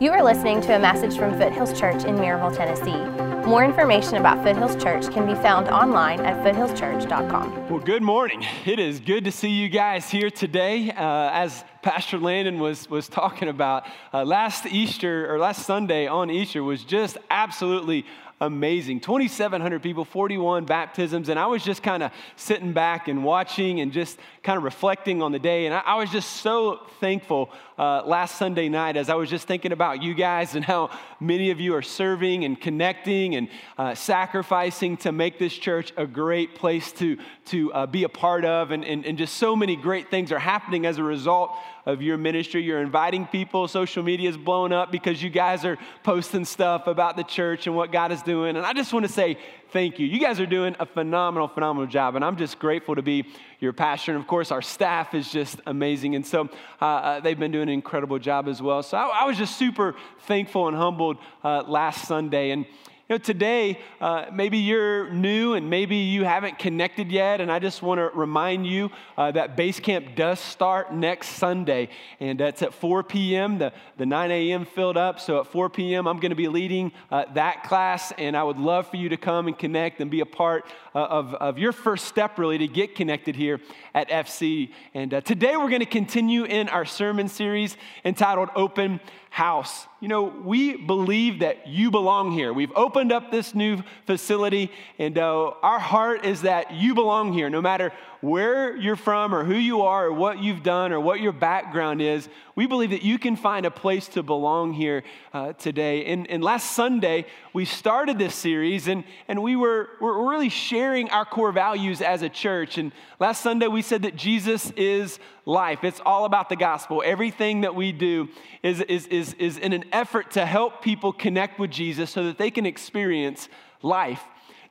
You are listening to a message from Foothills Church in Maryville, Tennessee. More information about Foothills Church can be found online at foothillschurch.com. Well, good morning. It is good to see you guys here today. Uh, as Pastor Landon was, was talking about, uh, last Easter or last Sunday on Easter was just absolutely amazing. 2,700 people, 41 baptisms. And I was just kind of sitting back and watching and just kind of reflecting on the day. And I, I was just so thankful uh, last Sunday night as I was just thinking about you guys and how many of you are serving and connecting and uh, sacrificing to make this church a great place to, to uh, be a part of. And, and, and just so many great things are happening as a result of your ministry. You're inviting people. Social media is blowing up because you guys are posting stuff about the church and what God is doing. And I just want to say thank you. You guys are doing a phenomenal, phenomenal job. And I'm just grateful to be your pastor. And of course, our staff is just amazing. And so uh, uh they've been doing an incredible job as well. So I, I was just super thankful and humbled uh, last Sunday. And you know, today, uh, maybe you're new and maybe you haven't connected yet, and I just want to remind you uh, that Base Camp does start next Sunday, and that's at 4 p.m. The, the 9 a.m. filled up, so at 4 p.m., I'm going to be leading uh, that class, and I would love for you to come and connect and be a part uh, of, of your first step, really, to get connected here at FC. And uh, today, we're going to continue in our sermon series entitled Open house. You know, we believe that you belong here. We've opened up this new facility, and uh, our heart is that you belong here, no matter where you're from or who you are or what you've done or what your background is, we believe that you can find a place to belong here uh, today. And, and last Sunday, we started this series and, and we were, were really sharing our core values as a church. And last Sunday, we said that Jesus is life. It's all about the gospel. Everything that we do is, is, is, is in an effort to help people connect with Jesus so that they can experience life.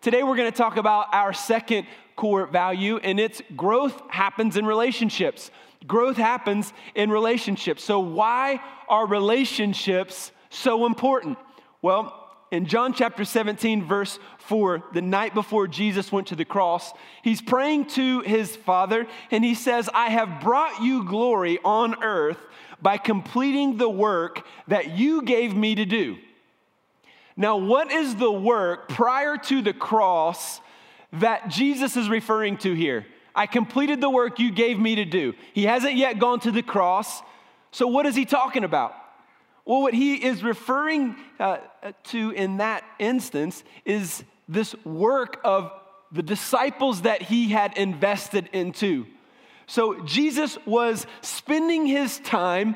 Today, we're going to talk about our second core value, and it's growth happens in relationships. Growth happens in relationships. So, why are relationships so important? Well, in John chapter 17, verse 4, the night before Jesus went to the cross, he's praying to his Father, and he says, I have brought you glory on earth by completing the work that you gave me to do. Now, what is the work prior to the cross that Jesus is referring to here. I completed the work you gave me to do. He hasn't yet gone to the cross. So, what is he talking about? Well, what he is referring uh, to in that instance is this work of the disciples that he had invested into. So, Jesus was spending his time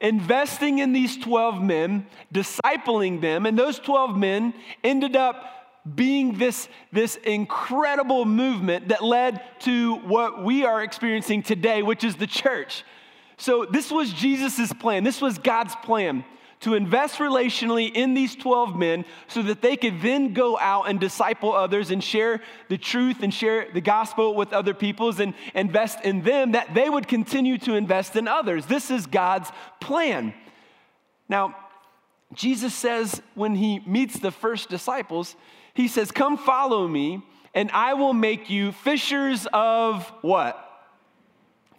investing in these 12 men, discipling them, and those 12 men ended up being this, this incredible movement that led to what we are experiencing today, which is the church. So, this was Jesus' plan. This was God's plan to invest relationally in these 12 men so that they could then go out and disciple others and share the truth and share the gospel with other peoples and invest in them that they would continue to invest in others. This is God's plan. Now, Jesus says when he meets the first disciples, he says, Come follow me, and I will make you fishers of what?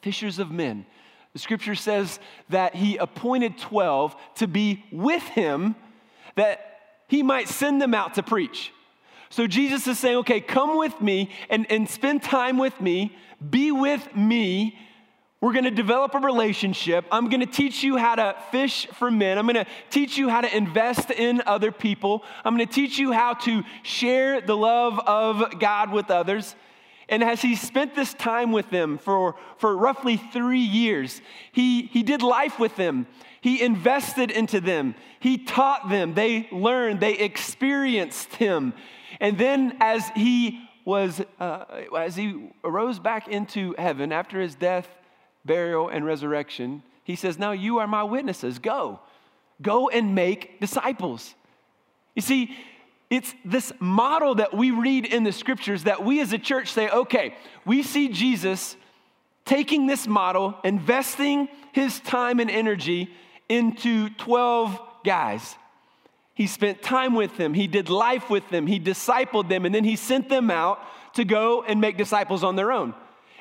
Fishers of men. The scripture says that he appointed 12 to be with him that he might send them out to preach. So Jesus is saying, okay, come with me and, and spend time with me, be with me, we're going to develop a relationship. I'm going to teach you how to fish for men. I'm going to teach you how to invest in other people. I'm going to teach you how to share the love of God with others. And as he spent this time with them for, for roughly three years, he, he did life with them. He invested into them. He taught them. They learned. They experienced him. And then as he was, uh, as he arose back into heaven after his death burial, and resurrection, he says, Now you are my witnesses. Go. Go and make disciples. You see, it's this model that we read in the scriptures that we as a church say, okay, we see Jesus taking this model, investing his time and energy into 12 guys. He spent time with them, he did life with them, he discipled them, and then he sent them out to go and make disciples on their own.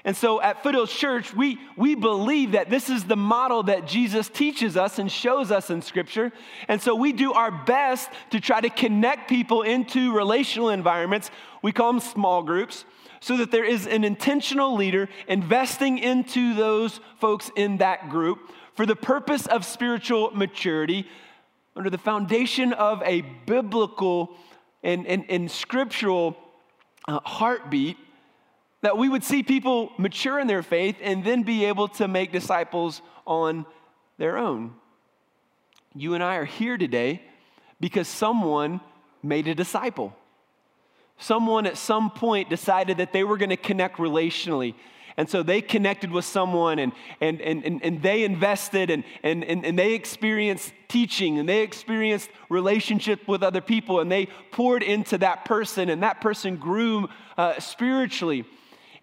And so at Foothills Church, we, we believe that this is the model that Jesus teaches us and shows us in Scripture. And so we do our best to try to connect people into relational environments. We call them small groups, so that there is an intentional leader investing into those folks in that group for the purpose of spiritual maturity under the foundation of a biblical and, and, and scriptural uh, heartbeat that we would see people mature in their faith and then be able to make disciples on their own. You and I are here today because someone made a disciple. Someone at some point decided that they were going to connect relationally. And so they connected with someone and, and, and, and, and they invested and, and, and, they experienced teaching and they experienced relationship with other people and they poured into that person and that person grew uh, spiritually.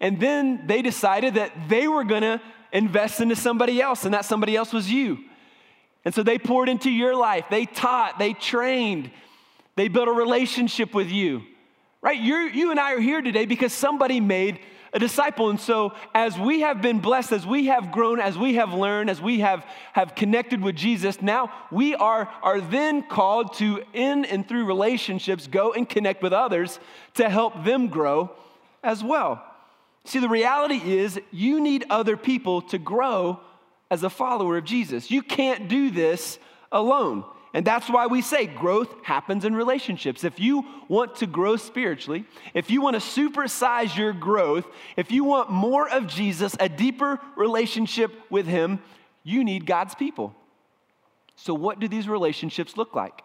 And then they decided that they were going to invest into somebody else, and that somebody else was you. And so they poured into your life. They taught, they trained, they built a relationship with you. Right? you you and I are here today because somebody made a disciple. And so, as we have been blessed, as we have grown, as we have learned, as we have, have connected with Jesus, now we are, are then called to, in and through relationships, go and connect with others to help them grow as well. See, the reality is you need other people to grow as a follower of Jesus. You can't do this alone. And that's why we say growth happens in relationships. If you want to grow spiritually, if you want to supersize your growth, if you want more of Jesus, a deeper relationship with Him, you need God's people. So, what do these relationships look like?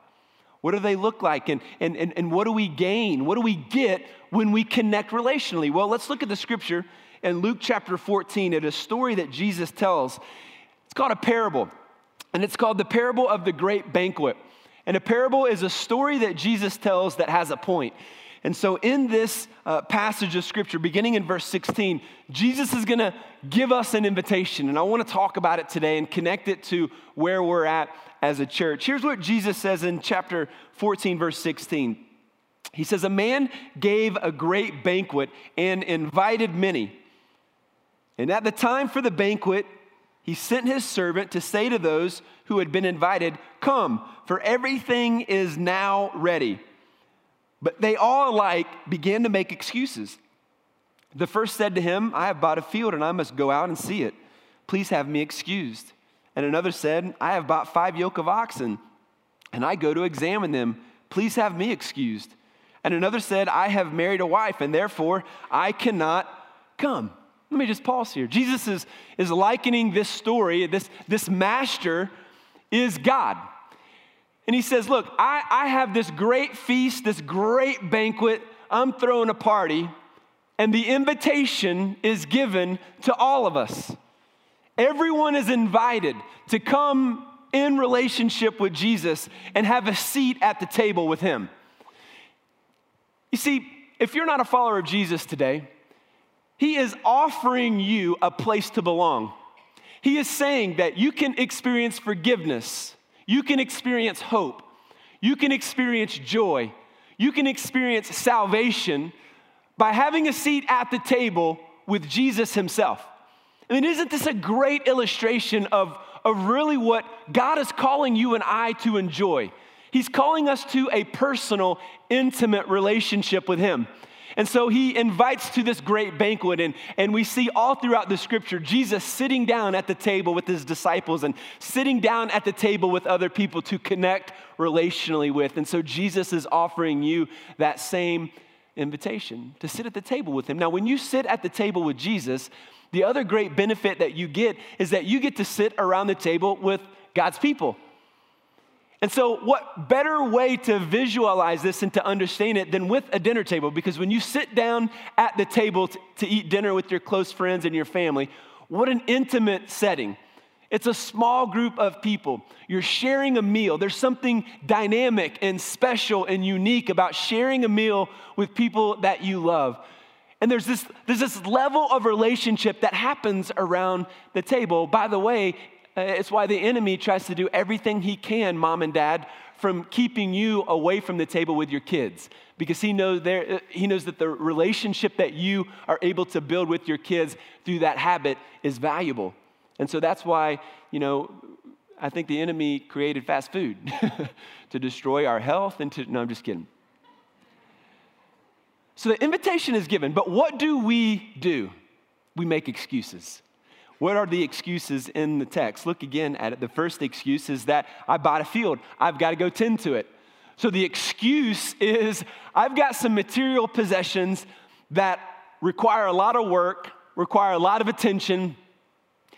What do they look like? And, and, and, and what do we gain? What do we get when we connect relationally? Well, let's look at the scripture in Luke chapter 14 at a story that Jesus tells. It's called a parable, and it's called the parable of the great banquet. And a parable is a story that Jesus tells that has a point. And so, in this uh, passage of scripture, beginning in verse 16, Jesus is going to give us an invitation. And I want to talk about it today and connect it to where we're at as a church. Here's what Jesus says in chapter 14, verse 16. He says, A man gave a great banquet and invited many. And at the time for the banquet, he sent his servant to say to those who had been invited, Come, for everything is now ready. But they all alike began to make excuses. The first said to him, I have bought a field and I must go out and see it. Please have me excused. And another said, I have bought five yoke of oxen, and I go to examine them. Please have me excused. And another said, I have married a wife, and therefore I cannot come. Let me just pause here. Jesus is, is likening this story, this, this master is God. And he says, Look, I, I have this great feast, this great banquet. I'm throwing a party, and the invitation is given to all of us. Everyone is invited to come in relationship with Jesus and have a seat at the table with him. You see, if you're not a follower of Jesus today, he is offering you a place to belong. He is saying that you can experience forgiveness, you can experience hope, you can experience joy, you can experience salvation by having a seat at the table with Jesus himself. I mean, isn't this a great illustration of, of really what God is calling you and I to enjoy? He's calling us to a personal, intimate relationship with Him. And so he invites to this great banquet, and, and we see all throughout the scripture Jesus sitting down at the table with his disciples and sitting down at the table with other people to connect relationally with. And so Jesus is offering you that same invitation to sit at the table with him. Now, when you sit at the table with Jesus, the other great benefit that you get is that you get to sit around the table with God's people. And so, what better way to visualize this and to understand it than with a dinner table? Because when you sit down at the table to, to eat dinner with your close friends and your family, what an intimate setting. It's a small group of people. You're sharing a meal. There's something dynamic and special and unique about sharing a meal with people that you love. And there's this, there's this level of relationship that happens around the table. By the way, Uh, it's why the enemy tries to do everything he can, mom and dad, from keeping you away from the table with your kids. because he knows, there, uh, he knows that the relationship that you are able to build with your kids through that habit is valuable. And so that's why, you know, I think the enemy created fast food to destroy our health and to, no, I'm just kidding. So the invitation is given, but what do we do? We make excuses. What are the excuses in the text? Look again at it. The first excuse is that I bought a field, I've got to go tend to it. So the excuse is I've got some material possessions that require a lot of work, require a lot of attention,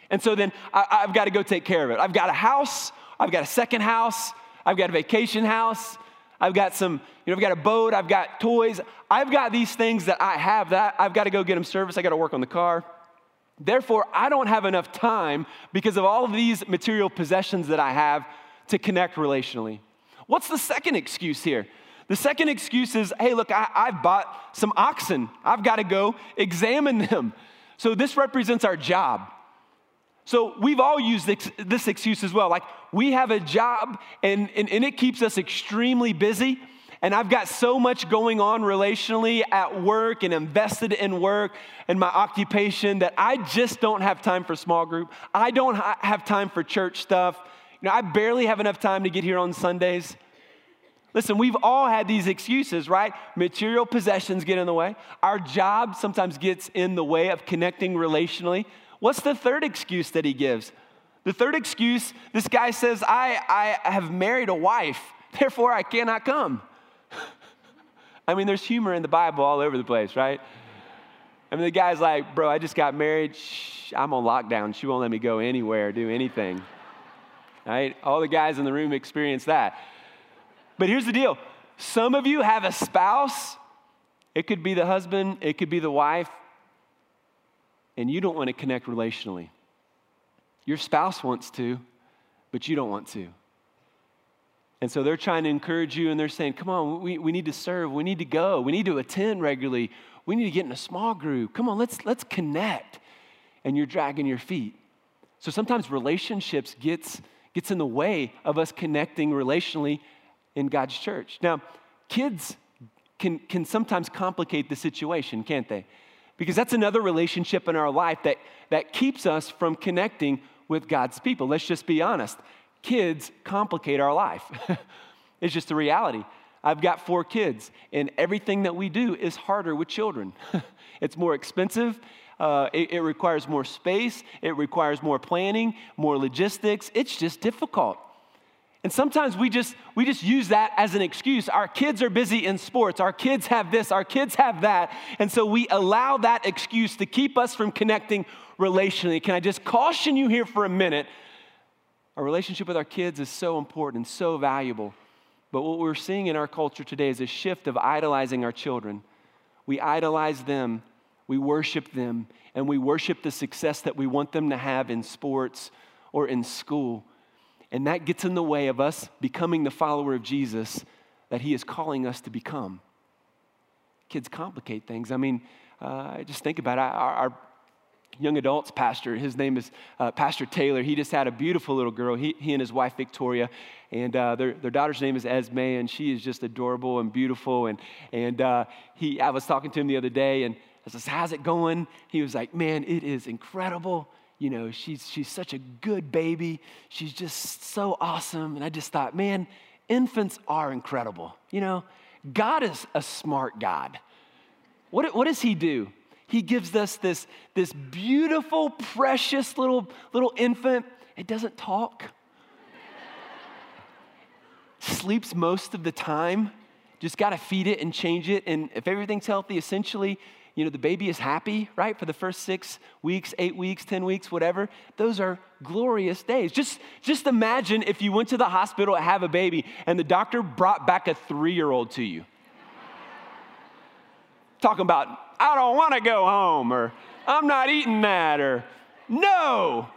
and so then I, have got to go take care of it. I've got a house, I've got a second house, I've got a vacation house, I've got some, you know, I've got a boat, I've got toys. I've got these things that I have that I've got to go get them serviced, I got to work on the car. Therefore, I don't have enough time because of all of these material possessions that I have to connect relationally. What's the second excuse here? The second excuse is hey, look, I, have bought some oxen. I've got to go examine them. So this represents our job. So we've all used this, this excuse as well. Like, we have a job and, and, and it keeps us extremely busy. And I've got so much going on relationally at work and invested in work and my occupation that I just don't have time for small group. I don't ha- have time for church stuff. You know, I barely have enough time to get here on Sundays. Listen, we've all had these excuses, right? Material possessions get in the way. Our job sometimes gets in the way of connecting relationally. What's the third excuse that he gives? The third excuse, this guy says, I, I have married a wife, therefore I cannot come. I mean, there's humor in the Bible all over the place, right? I mean, the guy's like, Bro, I just got married. Shh, I'm on lockdown. She won't let me go anywhere, do anything. Right? All the guys in the room experience that. But here's the deal some of you have a spouse, it could be the husband, it could be the wife, and you don't want to connect relationally. Your spouse wants to, but you don't want to. And so they're trying to encourage you and they're saying, come on, we, we need to serve, we need to go, we need to attend regularly, we need to get in a small group. Come on, let's, let's connect. And you're dragging your feet. So sometimes relationships gets, gets in the way of us connecting relationally in God's church. Now, kids can, can sometimes complicate the situation, can't they? Because that's another relationship in our life that, that keeps us from connecting with God's people. Let's just be honest. Kids complicate our life. it's just the reality. I've got four kids, and everything that we do is harder with children. it's more expensive. Uh, it, it requires more space. It requires more planning, more logistics. It's just difficult. And sometimes we just we just use that as an excuse. Our kids are busy in sports. Our kids have this, our kids have that. And so we allow that excuse to keep us from connecting relationally. Can I just caution you here for a minute? Our relationship with our kids is so important so valuable. But what we're seeing in our culture today is a shift of idolizing our children. We idolize them, we worship them, and we worship the success that we want them to have in sports or in school. And that gets in the way of us becoming the follower of Jesus that He is calling us to become. Kids complicate things. I mean, uh, just think about it. Our, our, young adults pastor, his name is uh, Pastor Taylor. He just had a beautiful little girl, he, he and his wife Victoria. And uh, their, their daughter's name is Esme, and she is just adorable and beautiful. And, and uh, he, I was talking to him the other day, and I said, How's it going? He was like, Man, it is incredible you know, she's, she's such a good baby. She's just so awesome. And I just thought, man, infants are incredible. You know, God is a smart God. What, what does He do? He gives us this, this beautiful, precious little, little infant. It doesn't talk, sleeps most of the time. Just got to feed it and change it. And if everything's healthy, essentially, you know, the baby is happy, right? For the first six weeks, eight weeks, 10 weeks, whatever. Those are glorious days. Just, just imagine if you went to the hospital to have a baby and the doctor brought back a three year old to you. Talking about, I don't want to go home, or I'm not eating that, or no.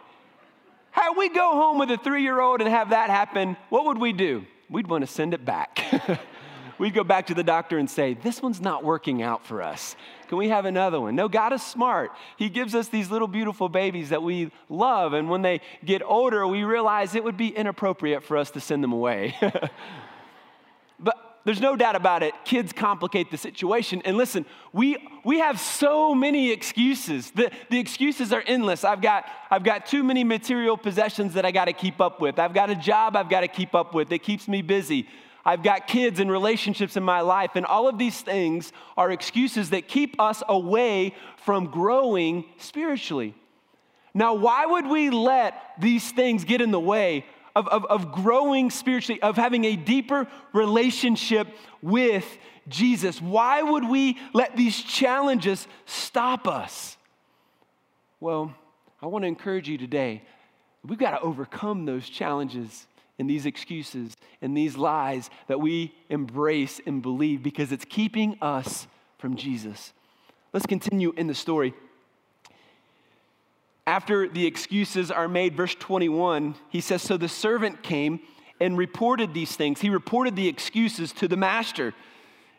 How we go home with a three year old and have that happen, what would we do? We'd want to send it back. we'd go back to the doctor and say, This one's not working out for us. Can we have another one? No, God is smart. He gives us these little beautiful babies that we love. And when they get older, we realize it would be inappropriate for us to send them away. there's no doubt about it, kids complicate the situation. And listen, we, we have so many excuses. The, the excuses are endless. I've got, I've got too many material possessions that I got to keep up with. I've got a job I've got to keep up with that keeps me busy. I've got kids and relationships in my life. And all of these things are excuses that keep us away from growing spiritually. Now, why would we let these things get in the way of, of, of growing spiritually, of having a deeper relationship with Jesus. Why would we let these challenges stop us? Well, I want to encourage you today. We've got to overcome those challenges and these excuses and these lies that we embrace and believe because it's keeping us from Jesus. Let's continue in the story after the excuses are made, verse 21, he says, So the servant came and reported these things. He reported the excuses to the master.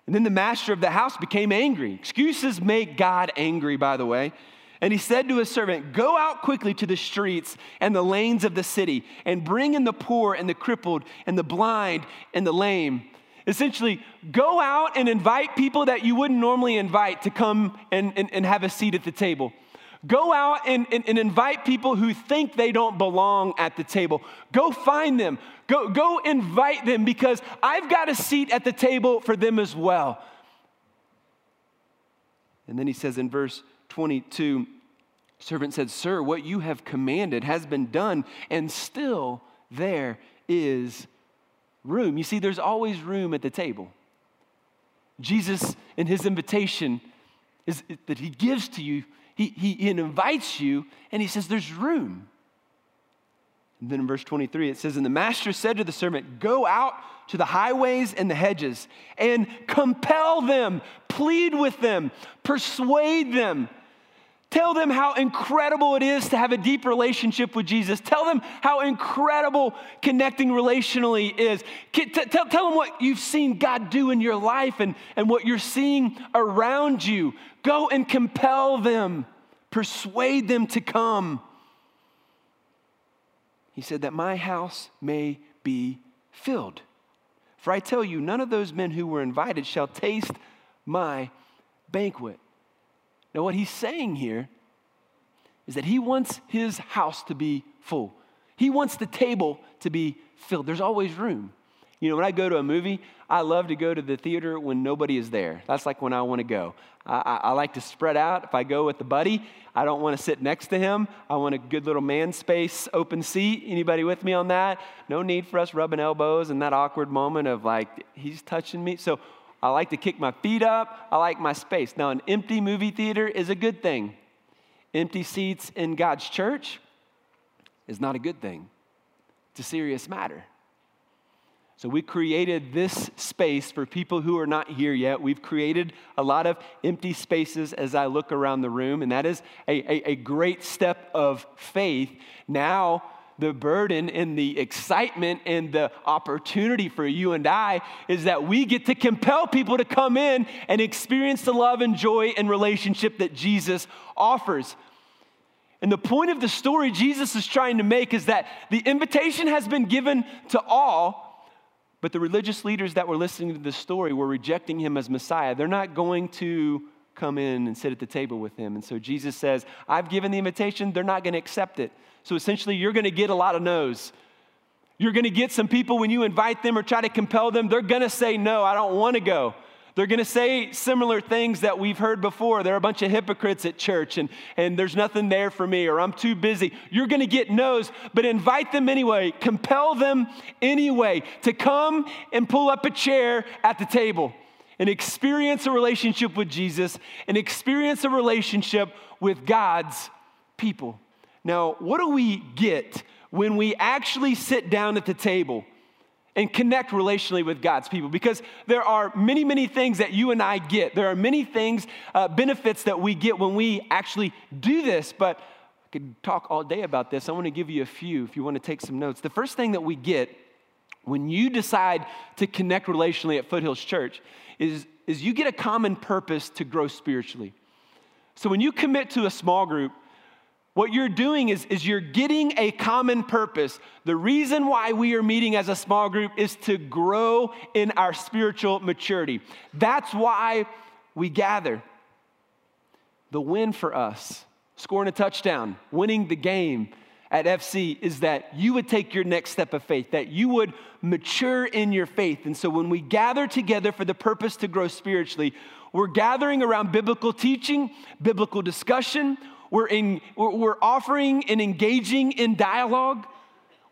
And then the master of the house became angry. Excuses make God angry, by the way. And he said to his servant, Go out quickly to the streets and the lanes of the city and bring in the poor and the crippled and the blind and the lame. Essentially, go out and invite people that you wouldn't normally invite to come and, and, and have a seat at the table. Go out and, and, and, invite people who think they don't belong at the table. Go find them. Go, go invite them because I've got a seat at the table for them as well. And then he says in verse 22 servant said, Sir, what you have commanded has been done, and still there is room. You see, there's always room at the table. Jesus, in his invitation, is that he gives to you he, he, invites you and he says, There's room. And then in verse 23, it says, And the master said to the servant, Go out to the highways and the hedges and compel them, plead with them, persuade them. Tell them how incredible it is to have a deep relationship with Jesus. Tell them how incredible connecting relationally is. Tell, tell them what you've seen God do in your life and, and what you're seeing around you. Go and compel them, persuade them to come. He said, That my house may be filled. For I tell you, none of those men who were invited shall taste my banquet. Now, what he's saying here is that he wants his house to be full. He wants the table to be filled. There's always room. You know, when I go to a movie, I love to go to the theater when nobody is there. That's like when I want to go. I, I, I, like to spread out. If I go with a buddy, I don't want to sit next to him. I want a good little man space, open seat. Anybody with me on that? No need for us rubbing elbows and that awkward moment of like, he's touching me. So I like to kick my feet up. I like my space. Now, an empty movie theater is a good thing. Empty seats in God's church is not a good thing, it's a serious matter. So, we created this space for people who are not here yet. We've created a lot of empty spaces as I look around the room, and that is a, a, a great step of faith. Now, the burden and the excitement and the opportunity for you and I is that we get to compel people to come in and experience the love and joy and relationship that Jesus offers. And the point of the story Jesus is trying to make is that the invitation has been given to all but the religious leaders that were listening to this story were rejecting him as Messiah. They're not going to come in and sit at the table with him. And so Jesus says, I've given the invitation, they're not going to accept it. So essentially, you're going to get a lot of no's. You're going to get some people when you invite them or try to compel them, they're going to say, No, I don't want to go. They're going to say similar things that we've heard before. They're a bunch of hypocrites at church and, and there's nothing there for me or I'm too busy. You're going to get no's, but invite them anyway. Compel them anyway to come and pull up a chair at the table and experience a relationship with Jesus and experience a relationship with God's people. Now, what do we get when we actually sit down at the table? And connect relationally with God's people because there are many, many things that you and I get. There are many things, uh, benefits that we get when we actually do this, but I could talk all day about this. I want to give you a few if you want to take some notes. The first thing that we get when you decide to connect relationally at Foothills Church is, is you get a common purpose to grow spiritually. So when you commit to a small group, what you're doing is, is you're getting a common purpose. The reason why we are meeting as a small group is to grow in our spiritual maturity. That's why we gather. The win for us, scoring a touchdown, winning the game at FC, is that you would take your next step of faith, that you would mature in your faith. And so when we gather together for the purpose to grow spiritually, we're gathering around biblical teaching, biblical discussion we're, in, we're offering and engaging in dialogue.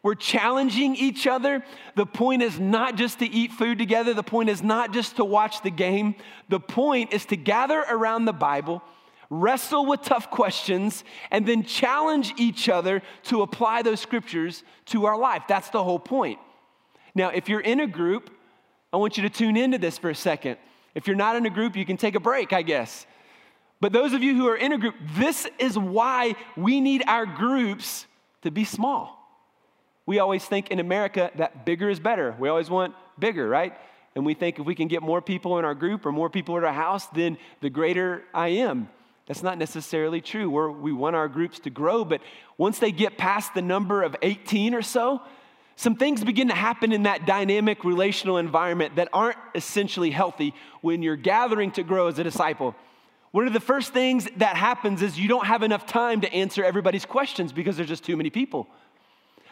We're challenging each other. The point is not just to eat food together. The point is not just to watch the game. The point is to gather around the Bible, wrestle with tough questions, and then challenge each other to apply those scriptures to our life. That's the whole point. Now, if you're in a group, I want you to tune into this for a second. If you're not in a group, you can take a break, I guess. But those of you who are in a group, this is why we need our groups to be small. We always think in America that bigger is better. We always want bigger, right? And we think if we can get more people in our group or more people at our house, then the greater I am. That's not necessarily true. We're, we want our groups to grow, but once they get past the number of 18 or so, some things begin to happen in that dynamic relational environment that aren't essentially healthy when you're gathering to grow as a disciple. One of the first things that happens is you don't have enough time to answer everybody's questions because there's just too many people.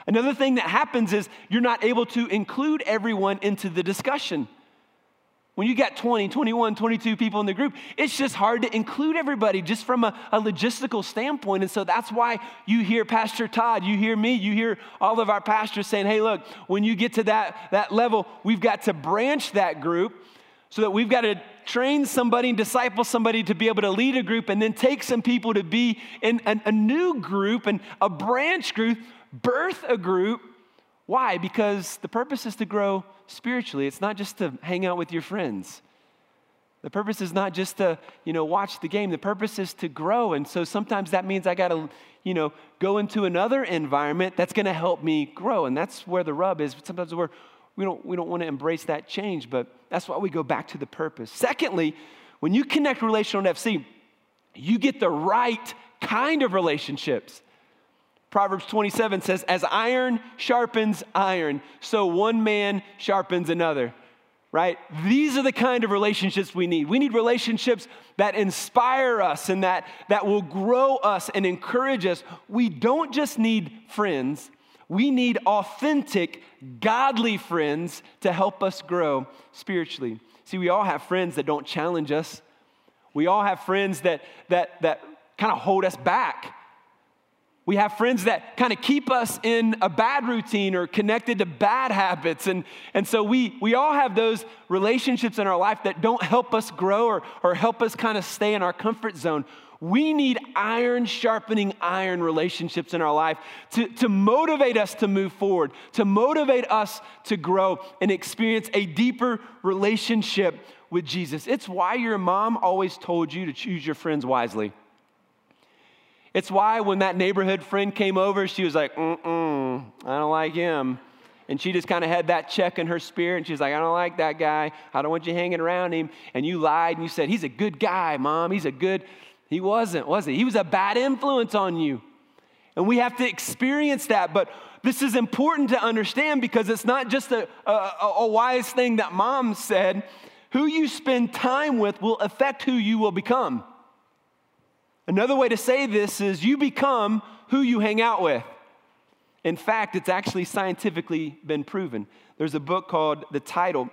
Another thing that happens is you're not able to include everyone into the discussion. When you got 20, 21, 22 people in the group, it's just hard to include everybody just from a, a, logistical standpoint. And so that's why you hear Pastor Todd, you hear me, you hear all of our pastors saying, hey, look, when you get to that, that level, we've got to branch that group so that we've got to train somebody and disciple somebody to be able to lead a group and then take some people to be in a, a new group and a branch group, birth a group. Why? Because the purpose is to grow spiritually. It's not just to hang out with your friends. The purpose is not just to, you know, watch the game. The purpose is to grow. And so sometimes that means I got to, you know, go into another environment that's going to help me grow. And that's where the rub is. Sometimes we're we don't, we don't want to embrace that change, but that's why we go back to the purpose. Secondly, when you connect relational FC, you get the right kind of relationships. Proverbs 27 says, As iron sharpens iron, so one man sharpens another, right? These are the kind of relationships we need. We need relationships that inspire us and that, that will grow us and encourage us. We don't just need friends, we need authentic, godly friends to help us grow spiritually. See, we all have friends that don't challenge us. We all have friends that, that, that kind of hold us back. We have friends that kind of keep us in a bad routine or connected to bad habits. And, and so we, we all have those relationships in our life that don't help us grow or, or help us kind of stay in our comfort zone. We need iron sharpening iron relationships in our life to, to motivate us to move forward, to motivate us to grow and experience a deeper relationship with Jesus. It's why your mom always told you to choose your friends wisely. It's why when that neighborhood friend came over, she was like, mm mm, I don't like him. And she just kind of had that check in her spirit. And she's like, I don't like that guy. I don't want you hanging around him. And you lied and you said, He's a good guy, mom. He's a good. He wasn't, was he? He was a bad influence on you. And we have to experience that. But this is important to understand because it's not just a, a, a, wise thing that mom said. Who you spend time with will affect who you will become. Another way to say this is you become who you hang out with. In fact, it's actually scientifically been proven. There's a book called, the title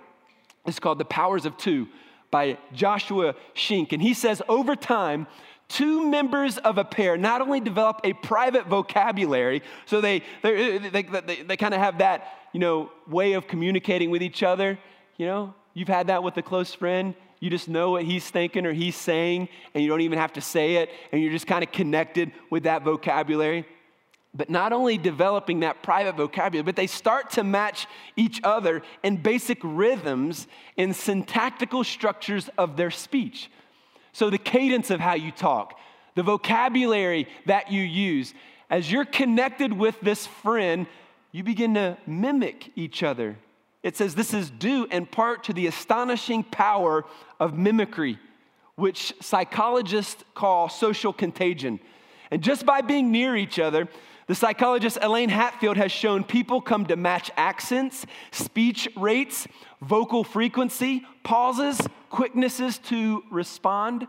it's called The Powers of Two by Joshua Shenk. And he says, over time, two members of a pair not only develop a private vocabulary, so they, they, they, they, they kind of have that, you know, way of communicating with each other. You know, you've had that with a close friend. You just know what he's thinking or he's saying, and you don't even have to say it, and you're just kind of connected with that vocabulary. But not only developing that private vocabulary, but they start to match each other in basic rhythms and syntactical structures of their speech. So, the cadence of how you talk, the vocabulary that you use, as you're connected with this friend, you begin to mimic each other. It says this is due in part to the astonishing power of mimicry, which psychologists call social contagion. And just by being near each other, the psychologist Elaine Hatfield has shown people come to match accents, speech rates, vocal frequency, pauses, quicknesses to respond.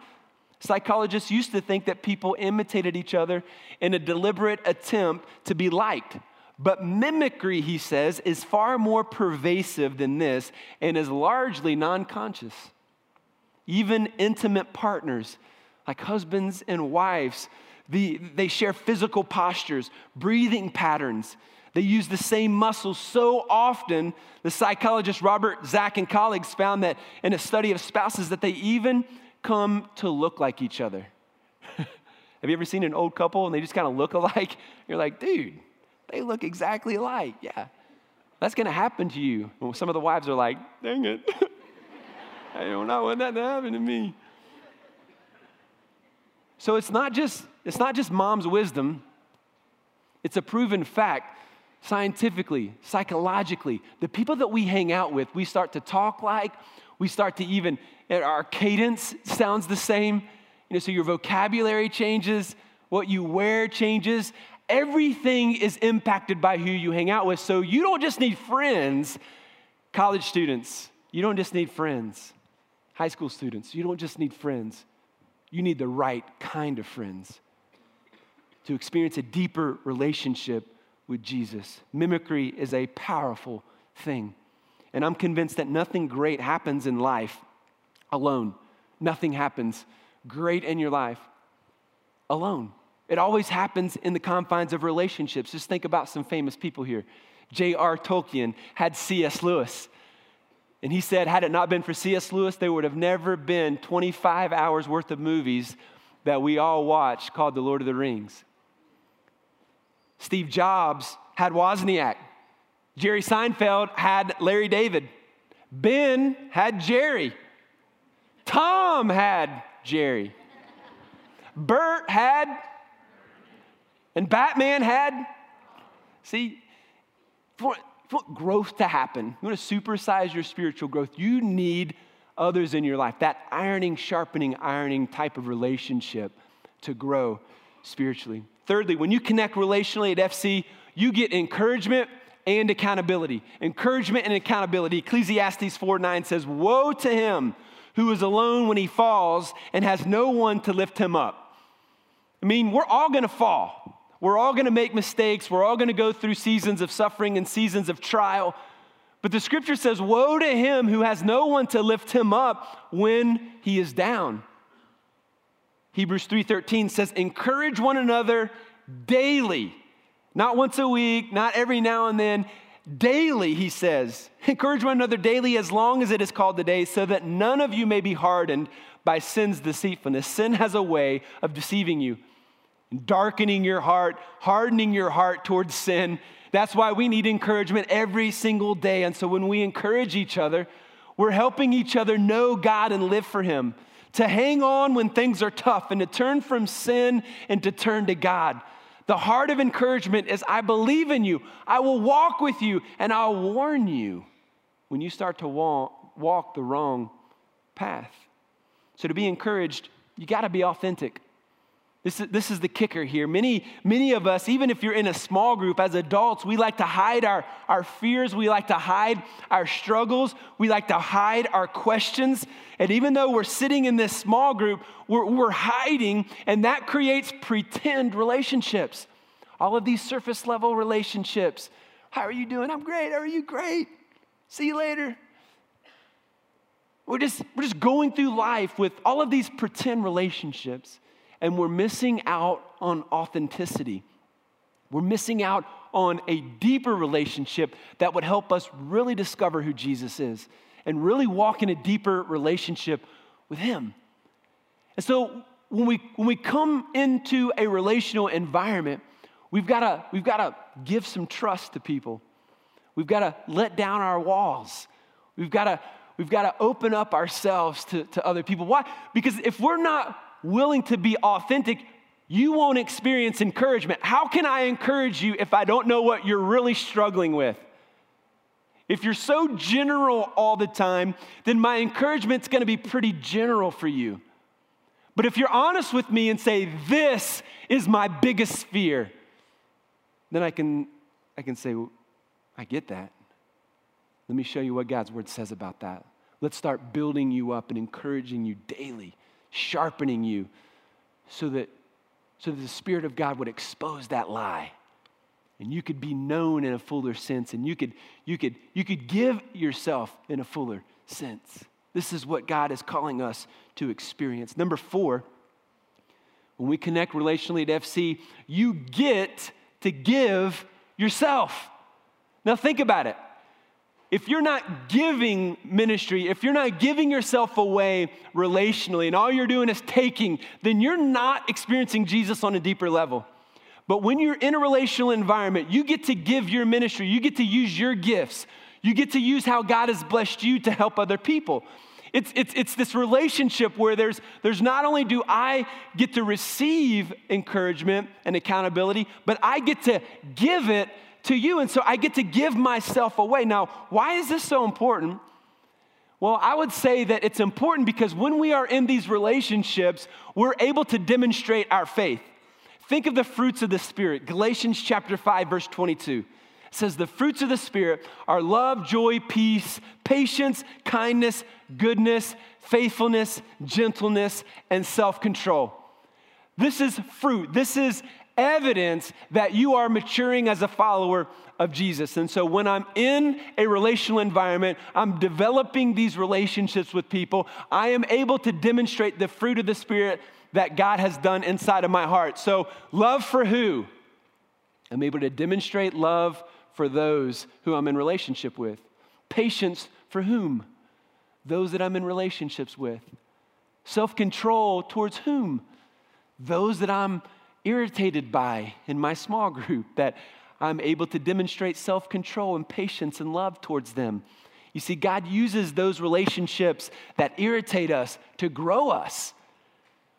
Psychologists used to think that people imitated each other in a deliberate attempt to be liked. But mimicry, he says, is far more pervasive than this and is largely non conscious. Even intimate partners, like husbands and wives, the, they share physical postures, breathing patterns. They use the same muscles so often. The psychologist Robert Zach and colleagues found that in a study of spouses that they even come to look like each other. Have you ever seen an old couple and they just kind of look alike? You're like, dude, they look exactly alike. Yeah. That's going to happen to you. Some of the wives are like, dang it. I do not want that to happen to me. So it's not just it's not just mom's wisdom. It's a proven fact scientifically, psychologically. The people that we hang out with, we start to talk like, we start to even our cadence sounds the same. You know, so your vocabulary changes, what you wear changes. Everything is impacted by who you hang out with. So you don't just need friends, college students. You don't just need friends. High school students, you don't just need friends. You need the right kind of friends to experience a deeper relationship with Jesus. Mimicry is a powerful thing. And I'm convinced that nothing great happens in life alone. Nothing happens great in your life alone. It always happens in the confines of relationships. Just think about some famous people here. J.R. Tolkien had C.S. Lewis. And he said, had it not been for C.S. Lewis, there would have never been 25 hours worth of movies that we all watch called The Lord of the Rings. Steve Jobs had Wozniak. Jerry Seinfeld had Larry David. Ben had Jerry. Tom had Jerry. Bert had, and Batman had. See, for, for growth to happen, you want to supersize your spiritual growth, you need others in your life. That ironing, sharpening, ironing type of relationship to grow spiritually. Thirdly, when you connect relationally at FC, you get encouragement and accountability. Encouragement and accountability. Ecclesiastes 4 9 says, Woe to him who is alone when he falls and has no one to lift him up. I mean, we're all gonna fall. We're all gonna make mistakes. We're all gonna go through seasons of suffering and seasons of trial. But the scripture says, Woe to him who has no one to lift him up when he is down. Hebrews 3:13 says, "Encourage one another daily." Not once a week, not every now and then, daily, he says. Encourage one another daily as long as it is called today so that none of you may be hardened by sin's deceitfulness. Sin has a way of deceiving you, darkening your heart, hardening your heart towards sin. That's why we need encouragement every single day. And so when we encourage each other, we're helping each other know God and live for Him, to hang on when things are tough, and to turn from sin and to turn to God. The heart of encouragement is I believe in you. I will walk with you and I'll warn you when you start to walk, the wrong path. So, to be encouraged, you got to be authentic. This is, this is the kicker here. Many, many of us, even if you're in a small group as adults, we like to hide our, our fears. We like to hide our struggles. We like to hide our questions. And even though we're sitting in this small group, we're, we're hiding, and that creates pretend relationships. All of these surface level relationships. How are you doing? I'm great. How are you? Great. See you later. We're just, we're just going through life with all of these pretend relationships and we're missing out on authenticity. We're missing out on a deeper relationship that would help us really discover who Jesus is and really walk in a deeper relationship with Him. And so when we, when we come into a relational environment, we've got we've to give some trust to people. We've got to let down our walls. We've got to we've got to open up ourselves to, to other people. Why? Because if we're not willing to be authentic, you won't experience encouragement. How can I encourage you if I don't know what you're really struggling with? If you're so general all the time, then my encouragement's gonna be pretty general for you. But if you're honest with me and say, This is my biggest fear, then I can, I can say, well, I get that. Let me show you what God's word says about that. Let's start building you up and encouraging you daily, sharpening you so that, so that the Spirit of God would expose that lie. And you could be known in a fuller sense, and you could, you could, you could give yourself in a fuller sense. This is what God is calling us to experience. Number four, when we connect relationally at FC, you get to give yourself. Now, think about it if you're not giving ministry, if you're not giving yourself away relationally, and all you're doing is taking, then you're not experiencing Jesus on a deeper level. But when you're in a relational environment, you get to give your ministry, you get to use your gifts, you get to use how God has blessed you to help other people. It's, it's, it's this relationship where there's, there's not only do I get to receive encouragement and accountability, but I get to give it to you. And so I get to give myself away. Now, why is this so important? Well, I would say that it's important because when we are in these relationships, we're able to demonstrate our faith. Think of the fruits of the Spirit. Galatians chapter 5, verse 22 says, The fruits of the Spirit are love, joy, peace, patience, kindness, goodness, faithfulness, gentleness, and self control. This is fruit. This is evidence that you are maturing as a follower of Jesus. And so when I'm in a relational environment, I'm developing these relationships with people, I am able to demonstrate the fruit of the Spirit that God has done inside of my heart. So, love for who? I'm able to demonstrate love for those who I'm in relationship with. Patience for whom? Those that I'm in relationships with. Self control towards whom? Those that I'm irritated by in my small group, that I'm able to demonstrate self control and patience and love towards them. You see, God uses those relationships that irritate us to grow us.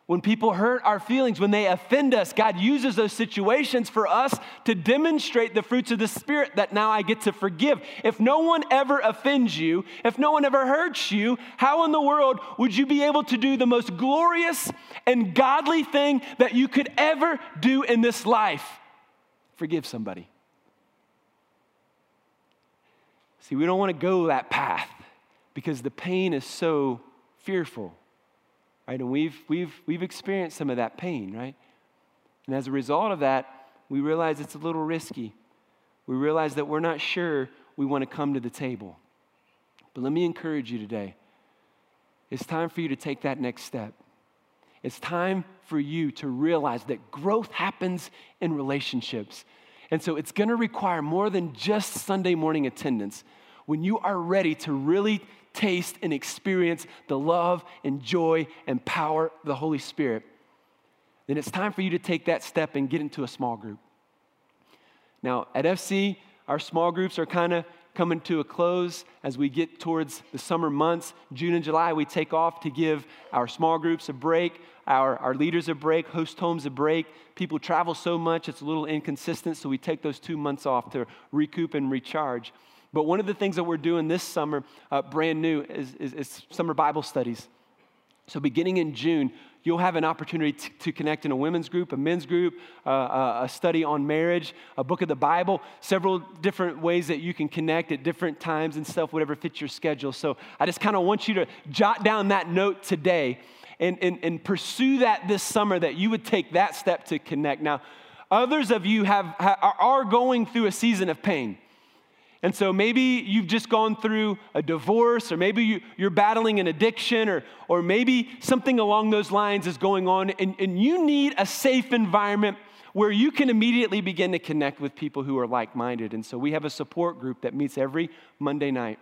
When people hurt our feelings, when they offend us, God uses those situations for us to demonstrate the fruits of the Spirit that now I get to forgive. If no one ever offends you, if no one ever hurts you, how in the world would you be able to do the most glorious and godly thing that you could ever do in this life? Forgive somebody. See, we don't want to go that path because the pain is so fearful right? And we've, we've, we've experienced some of that pain, right? And as a result of that, we realize it's a little risky. We realize that we're not sure we want to come to the table. But let me encourage you today. It's time for you to take that next step. It's time for you to realize that growth happens in relationships. And so it's going to require more than just Sunday morning attendance. When you are ready to really taste, and experience the love and joy and power of the Holy Spirit, then it's time for you to take that step and get into a small group. Now, at FC, our small groups are kind of coming to a close as we get towards the summer months. June and July, we take off to give our small groups a break, our, our leaders a break, host homes a break. People travel so much, it's a little inconsistent, so we take those two months off to recoup and recharge. But one of the things that we're doing this summer, uh, brand new, is, is, is, summer Bible studies. So, beginning in June, you'll have an opportunity to, to connect in a women's group, a men's group, uh, a study on marriage, a book of the Bible, several different ways that you can connect at different times and stuff, whatever fits your schedule. So, I just kind of want you to jot down that note today and, and, and pursue that this summer, that you would take that step to connect. Now, others of you have, are going through a season of pain. And so maybe you've just gone through a divorce, or maybe you, are battling an addiction, or, or maybe something along those lines is going on, and, and you need a safe environment where you can immediately begin to connect with people who are like minded. And so we have a support group that meets every Monday night.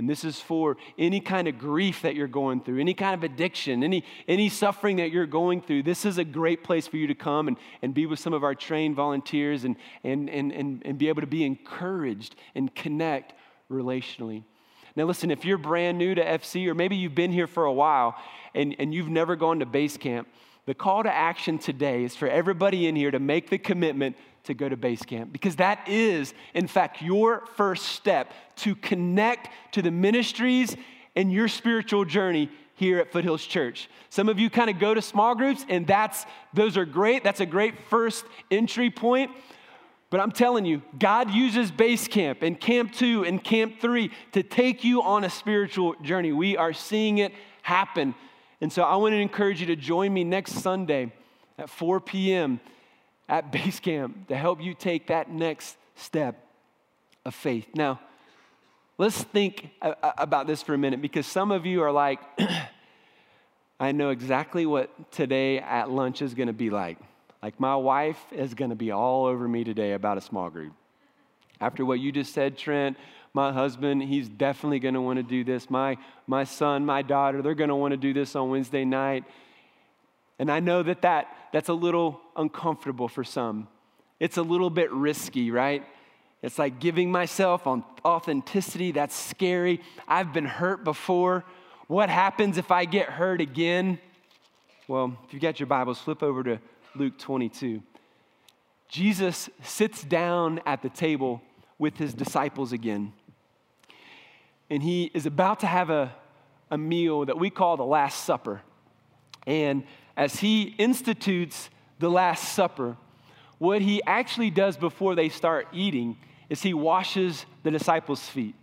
And this is for any kind of grief that you're going through, any kind of addiction, any, any suffering that you're going through. This is a great place for you to come and, and be with some of our trained volunteers and, and, and, and, and be able to be encouraged and connect relationally. Now, listen, if you're brand new to FC, or maybe you've been here for a while and, and you've never gone to base camp, the call to action today is for everybody in here to make the commitment to go to base camp because that is, in fact, your first step to connect to the ministries and your spiritual journey here at Foothills Church. Some of you kind of go to small groups, and that's those are great. That's a great first entry point. But I'm telling you, God uses base camp and camp two and camp three to take you on a spiritual journey. We are seeing it happen. And so I want to encourage you to join me next Sunday at 4 p.m. at base camp to help you take that next step of faith. Now, let's think about this for a minute because some of you are like, I know exactly what today at lunch is going to be like. Like, my wife is going to be all over me today about a small group. After what you just said, Trent, my husband, he's definitely going to want to do this. My, my son, my daughter, they're going to want to do this on Wednesday night. And I know that, that that's a little uncomfortable for some. It's a little bit risky, right? It's like giving myself on authenticity. That's scary. I've been hurt before. What happens if I get hurt again? Well, if you've got your Bibles, flip over to Luke 22. Jesus sits down at the table with his disciples again. And he is about to have a, a meal that we call the Last Supper. And as he institutes the Last Supper, what he actually does before they start eating is he washes the disciples' feet.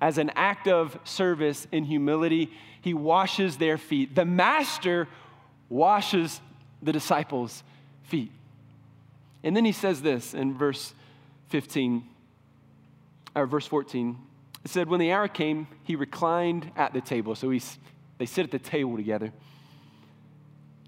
As an act of service and humility, he washes their feet. The master washes the disciples' feet. And then he says this in verse 15, or verse 14. It said, When the hour came, he reclined at the table. So he's, they sit at the table together.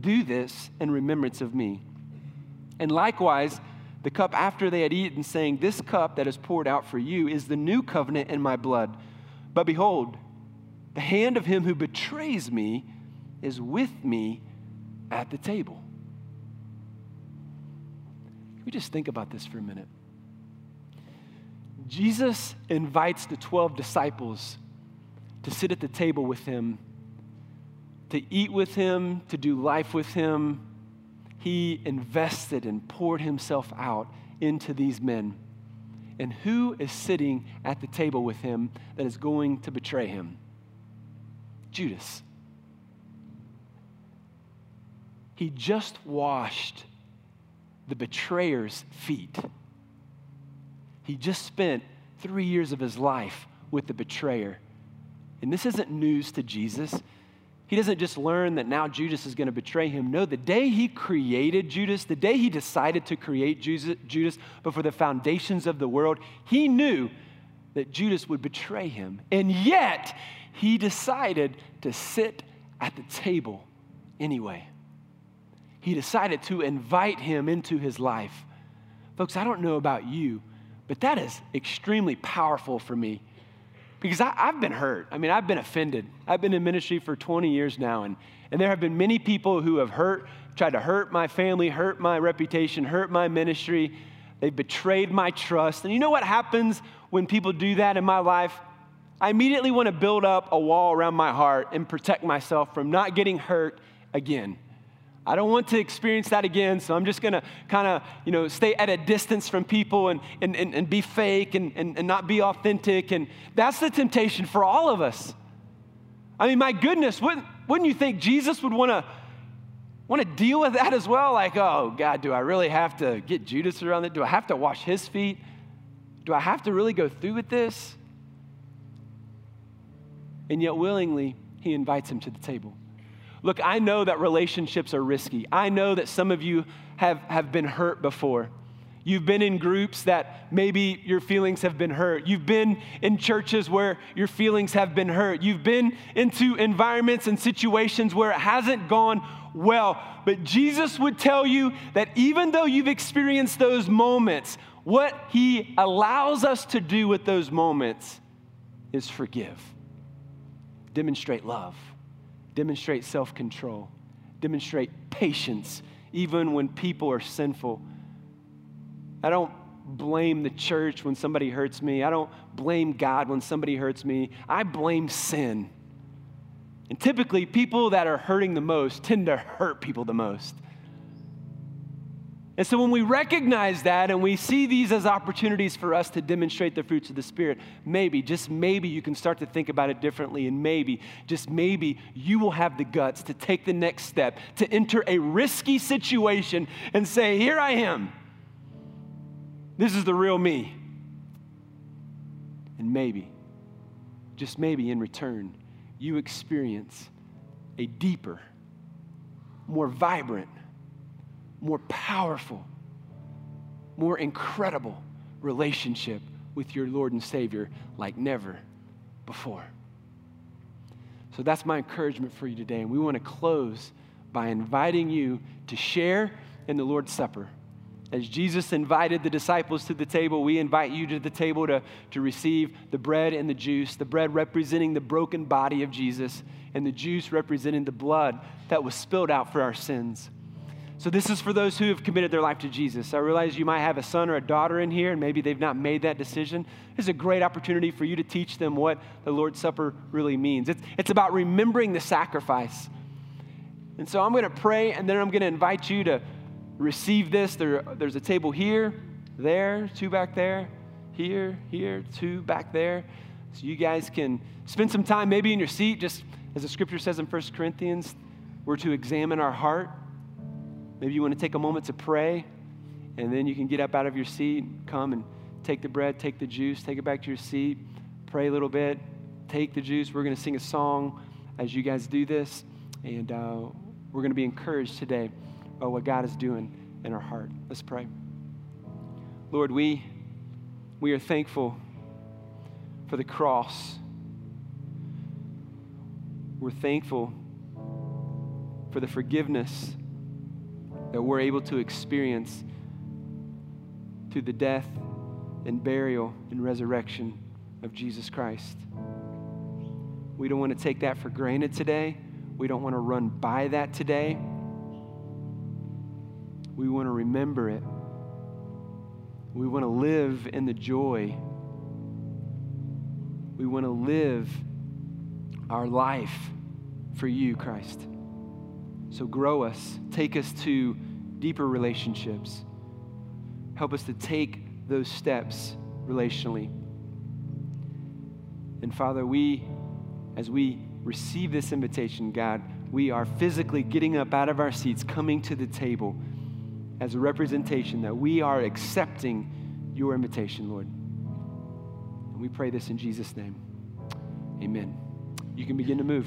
Do this in remembrance of me. And likewise, the cup after they had eaten, saying, This cup that is poured out for you is the new covenant in my blood. But behold, the hand of him who betrays me is with me at the table. Can we just think about this for a minute? Jesus invites the 12 disciples to sit at the table with him, to eat with him, to do life with him. He invested and poured himself out into these men. And who is sitting at the table with him that is going to betray him? Judas. He just washed the betrayer's feet. He just spent three years of his life with the betrayer. And this isn't news to Jesus. He doesn't just learn that now Judas is going to betray him. No, the day he created Judas, the day he decided to create Judas before the foundations of the world, he knew that Judas would betray him. And yet, he decided to sit at the table anyway he decided to invite him into his life. Folks, I don't know about you, but that is extremely powerful for me because I, have been hurt. I mean, I've been offended. I've been in ministry for 20 years now, and, and there have been many people who have hurt, tried to hurt my family, hurt my reputation, hurt my ministry. They've betrayed my trust. And you know what happens when people do that in my life? I immediately want to build up a wall around my heart and protect myself from not getting hurt again. I don't want to experience that again, so I'm just to kind of, you know, stay at a distance from people and, and, and, and be fake and, and, and not be authentic. And that's the temptation for all of us. I mean, my goodness, wouldn't, wouldn't you think Jesus would want to deal with that as well? Like, oh, God, do I really have to get Judas around it? Do I have to wash his feet? Do I have to really go through with this? And yet, willingly, he invites him to the table. Look, I know that relationships are risky. I know that some of you have, have been hurt before. You've been in groups that maybe your feelings have been hurt. You've been in churches where your feelings have been hurt. You've been into environments and situations where it hasn't gone well. But Jesus would tell you that even though you've experienced those moments, what he allows us to do with those moments is forgive, demonstrate love demonstrate self control, demonstrate patience even when people are sinful. I don't blame the church when somebody hurts me. I don't blame God when somebody hurts me. I blame sin. And typically, people that are hurting the most tend to hurt people the most. And so, when we recognize that and we see these as opportunities for us to demonstrate the fruits of the Spirit, maybe, just maybe, you can start to think about it differently. And maybe, just maybe, you will have the guts to take the next step, to enter a risky situation and say, Here I am. This is the real me. And maybe, just maybe, in return, you experience a deeper, more vibrant, more powerful, more incredible relationship with your Lord and Savior like never before. So that's my encouragement for you today. And we want to close by inviting you to share in the Lord's Supper. As Jesus invited the disciples to the table, we invite you to the table to, to receive the bread and the juice, the bread representing the broken body of Jesus, and the juice representing the blood that was spilled out for our sins. So, this is for those who have committed their life to Jesus. I realize you might have a son or a daughter in here, and maybe they've not made that decision. It's a great opportunity for you to teach them what the Lord's Supper really means. It's, it's about remembering the sacrifice. And so, I'm going to pray, and then I'm going to invite you to receive this. There, there's a table here, there, two back there, here, here, two back there. So you guys can spend some time maybe in your seat, just as the scripture says in 1 Corinthians, we're to examine our heart. Maybe you want to take a moment to pray, and then you can get up out of your seat, come and take the bread, take the juice, take it back to your seat, pray a little bit, take the juice. We're going to sing a song as you guys do this, and uh, we're going to be encouraged today by what God is doing in our heart. Let's pray. Lord, we, we are thankful for the cross. We're thankful for the forgiveness that we're able to experience through the death and burial and resurrection of Jesus Christ. We don't want to take that for granted today. We don't want to run by that today. We want to remember it. We want to live in the joy. We want to live our life for you, Christ. So grow us, take us to deeper relationships. Help us to take those steps relationally. And Father, we, as we receive this invitation, God, we are physically getting up out of our seats, coming to the table as a representation that we are accepting your invitation, Lord. And we pray this in Jesus' name. Amen. You can begin to move.